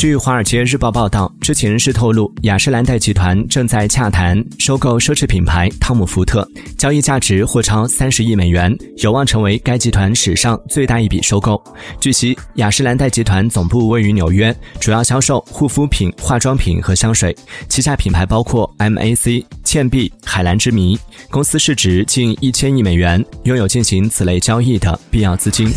据华尔街日报报道知情人士透露雅诗兰黛集团正在洽谈收购奢侈品牌汤姆福特交易价值或超三十亿美元有望成为该集团史上最大一笔收购。据悉雅诗兰黛集团总部位于纽约主要销售护肤品化妆品和香水旗下品牌包括 mac 倩碧海蓝之谜。公司市值近一千亿美元拥有进行此类交易的必要资金。